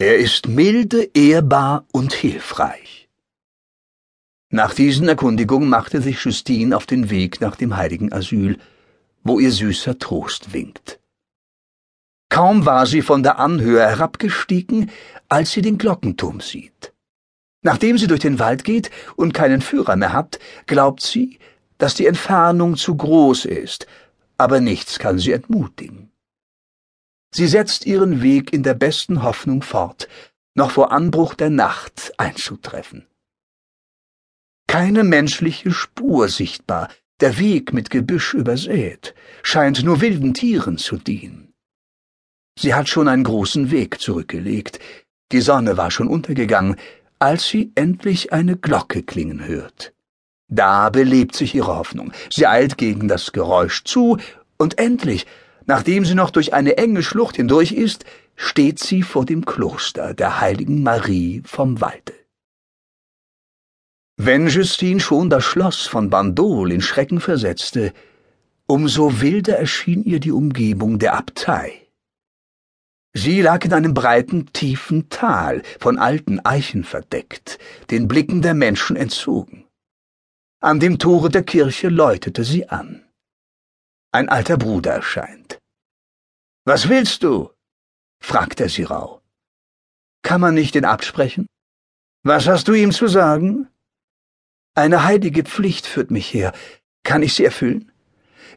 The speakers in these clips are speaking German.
Er ist milde, ehrbar und hilfreich. Nach diesen Erkundigungen machte sich Justine auf den Weg nach dem heiligen Asyl, wo ihr süßer Trost winkt. Kaum war sie von der Anhöhe herabgestiegen, als sie den Glockenturm sieht. Nachdem sie durch den Wald geht und keinen Führer mehr hat, glaubt sie, dass die Entfernung zu groß ist, aber nichts kann sie entmutigen. Sie setzt ihren Weg in der besten Hoffnung fort, noch vor Anbruch der Nacht einzutreffen. Keine menschliche Spur sichtbar, der Weg mit Gebüsch übersät, scheint nur wilden Tieren zu dienen. Sie hat schon einen großen Weg zurückgelegt, die Sonne war schon untergegangen, als sie endlich eine Glocke klingen hört. Da belebt sich ihre Hoffnung. Sie eilt gegen das Geräusch zu, und endlich Nachdem sie noch durch eine enge Schlucht hindurch ist, steht sie vor dem Kloster der heiligen Marie vom Walde. Wenn Justine schon das Schloss von Bandol in Schrecken versetzte, umso wilder erschien ihr die Umgebung der Abtei. Sie lag in einem breiten, tiefen Tal, von alten Eichen verdeckt, den Blicken der Menschen entzogen. An dem Tore der Kirche läutete sie an. Ein alter Bruder erscheint. Was willst du? fragt er sie rauh. Kann man nicht den absprechen? Was hast du ihm zu sagen? Eine heilige Pflicht führt mich her. Kann ich sie erfüllen?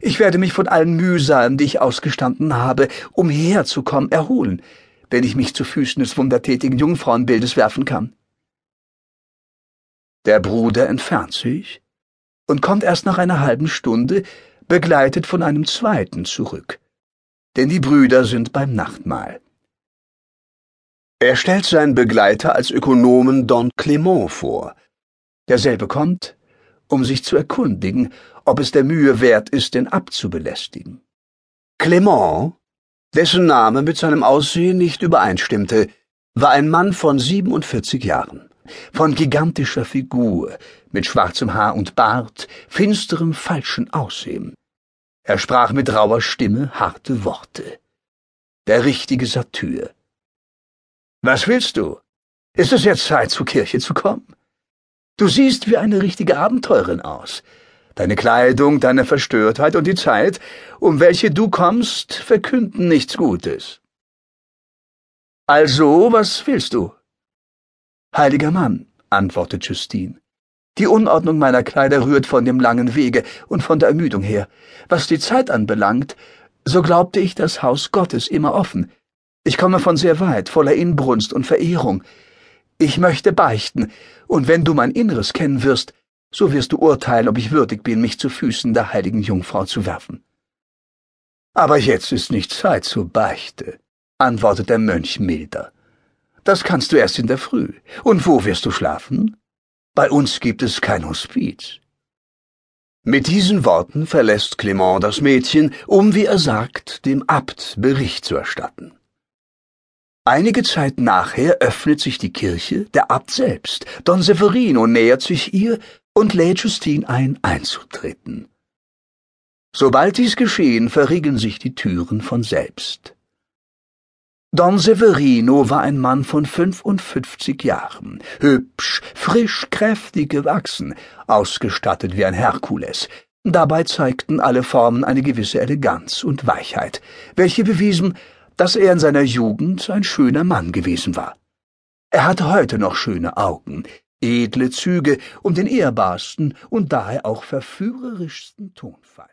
Ich werde mich von allen Mühsalen, die ich ausgestanden habe, um hierher zu kommen, erholen, wenn ich mich zu Füßen des wundertätigen Jungfrauenbildes werfen kann. Der Bruder entfernt sich und kommt erst nach einer halben Stunde, begleitet von einem zweiten zurück, denn die Brüder sind beim Nachtmahl. Er stellt seinen Begleiter als Ökonomen Don Clement vor. Derselbe kommt, um sich zu erkundigen, ob es der Mühe wert ist, den abzubelästigen. Clement, dessen Name mit seinem Aussehen nicht übereinstimmte, war ein Mann von 47 Jahren, von gigantischer Figur, mit schwarzem Haar und Bart, finsterem, falschen Aussehen. Er sprach mit rauer Stimme harte Worte. Der richtige Satyr. Was willst du? Ist es jetzt Zeit, zur Kirche zu kommen? Du siehst wie eine richtige Abenteurerin aus. Deine Kleidung, deine Verstörtheit und die Zeit, um welche du kommst, verkünden nichts Gutes. Also, was willst du? Heiliger Mann, antwortet Justine, die Unordnung meiner Kleider rührt von dem langen Wege und von der Ermüdung her. Was die Zeit anbelangt, so glaubte ich das Haus Gottes immer offen. Ich komme von sehr weit, voller Inbrunst und Verehrung. Ich möchte beichten, und wenn du mein Inneres kennen wirst, so wirst du urteilen, ob ich würdig bin, mich zu Füßen der heiligen Jungfrau zu werfen. Aber jetzt ist nicht Zeit zur Beichte, antwortet der Mönch milder. Das kannst du erst in der Früh. Und wo wirst du schlafen? Bei uns gibt es kein Hospiz. Mit diesen Worten verlässt Clement das Mädchen, um, wie er sagt, dem Abt Bericht zu erstatten. Einige Zeit nachher öffnet sich die Kirche, der Abt selbst, Don Severino nähert sich ihr und lädt Justine ein, einzutreten. Sobald dies geschehen, verriegeln sich die Türen von selbst. Don Severino war ein Mann von fünfundfünfzig Jahren, hübsch, frisch, kräftig gewachsen, ausgestattet wie ein Herkules. Dabei zeigten alle Formen eine gewisse Eleganz und Weichheit, welche bewiesen, dass er in seiner Jugend ein schöner Mann gewesen war. Er hatte heute noch schöne Augen, edle Züge und den ehrbarsten und daher auch verführerischsten Tonfall.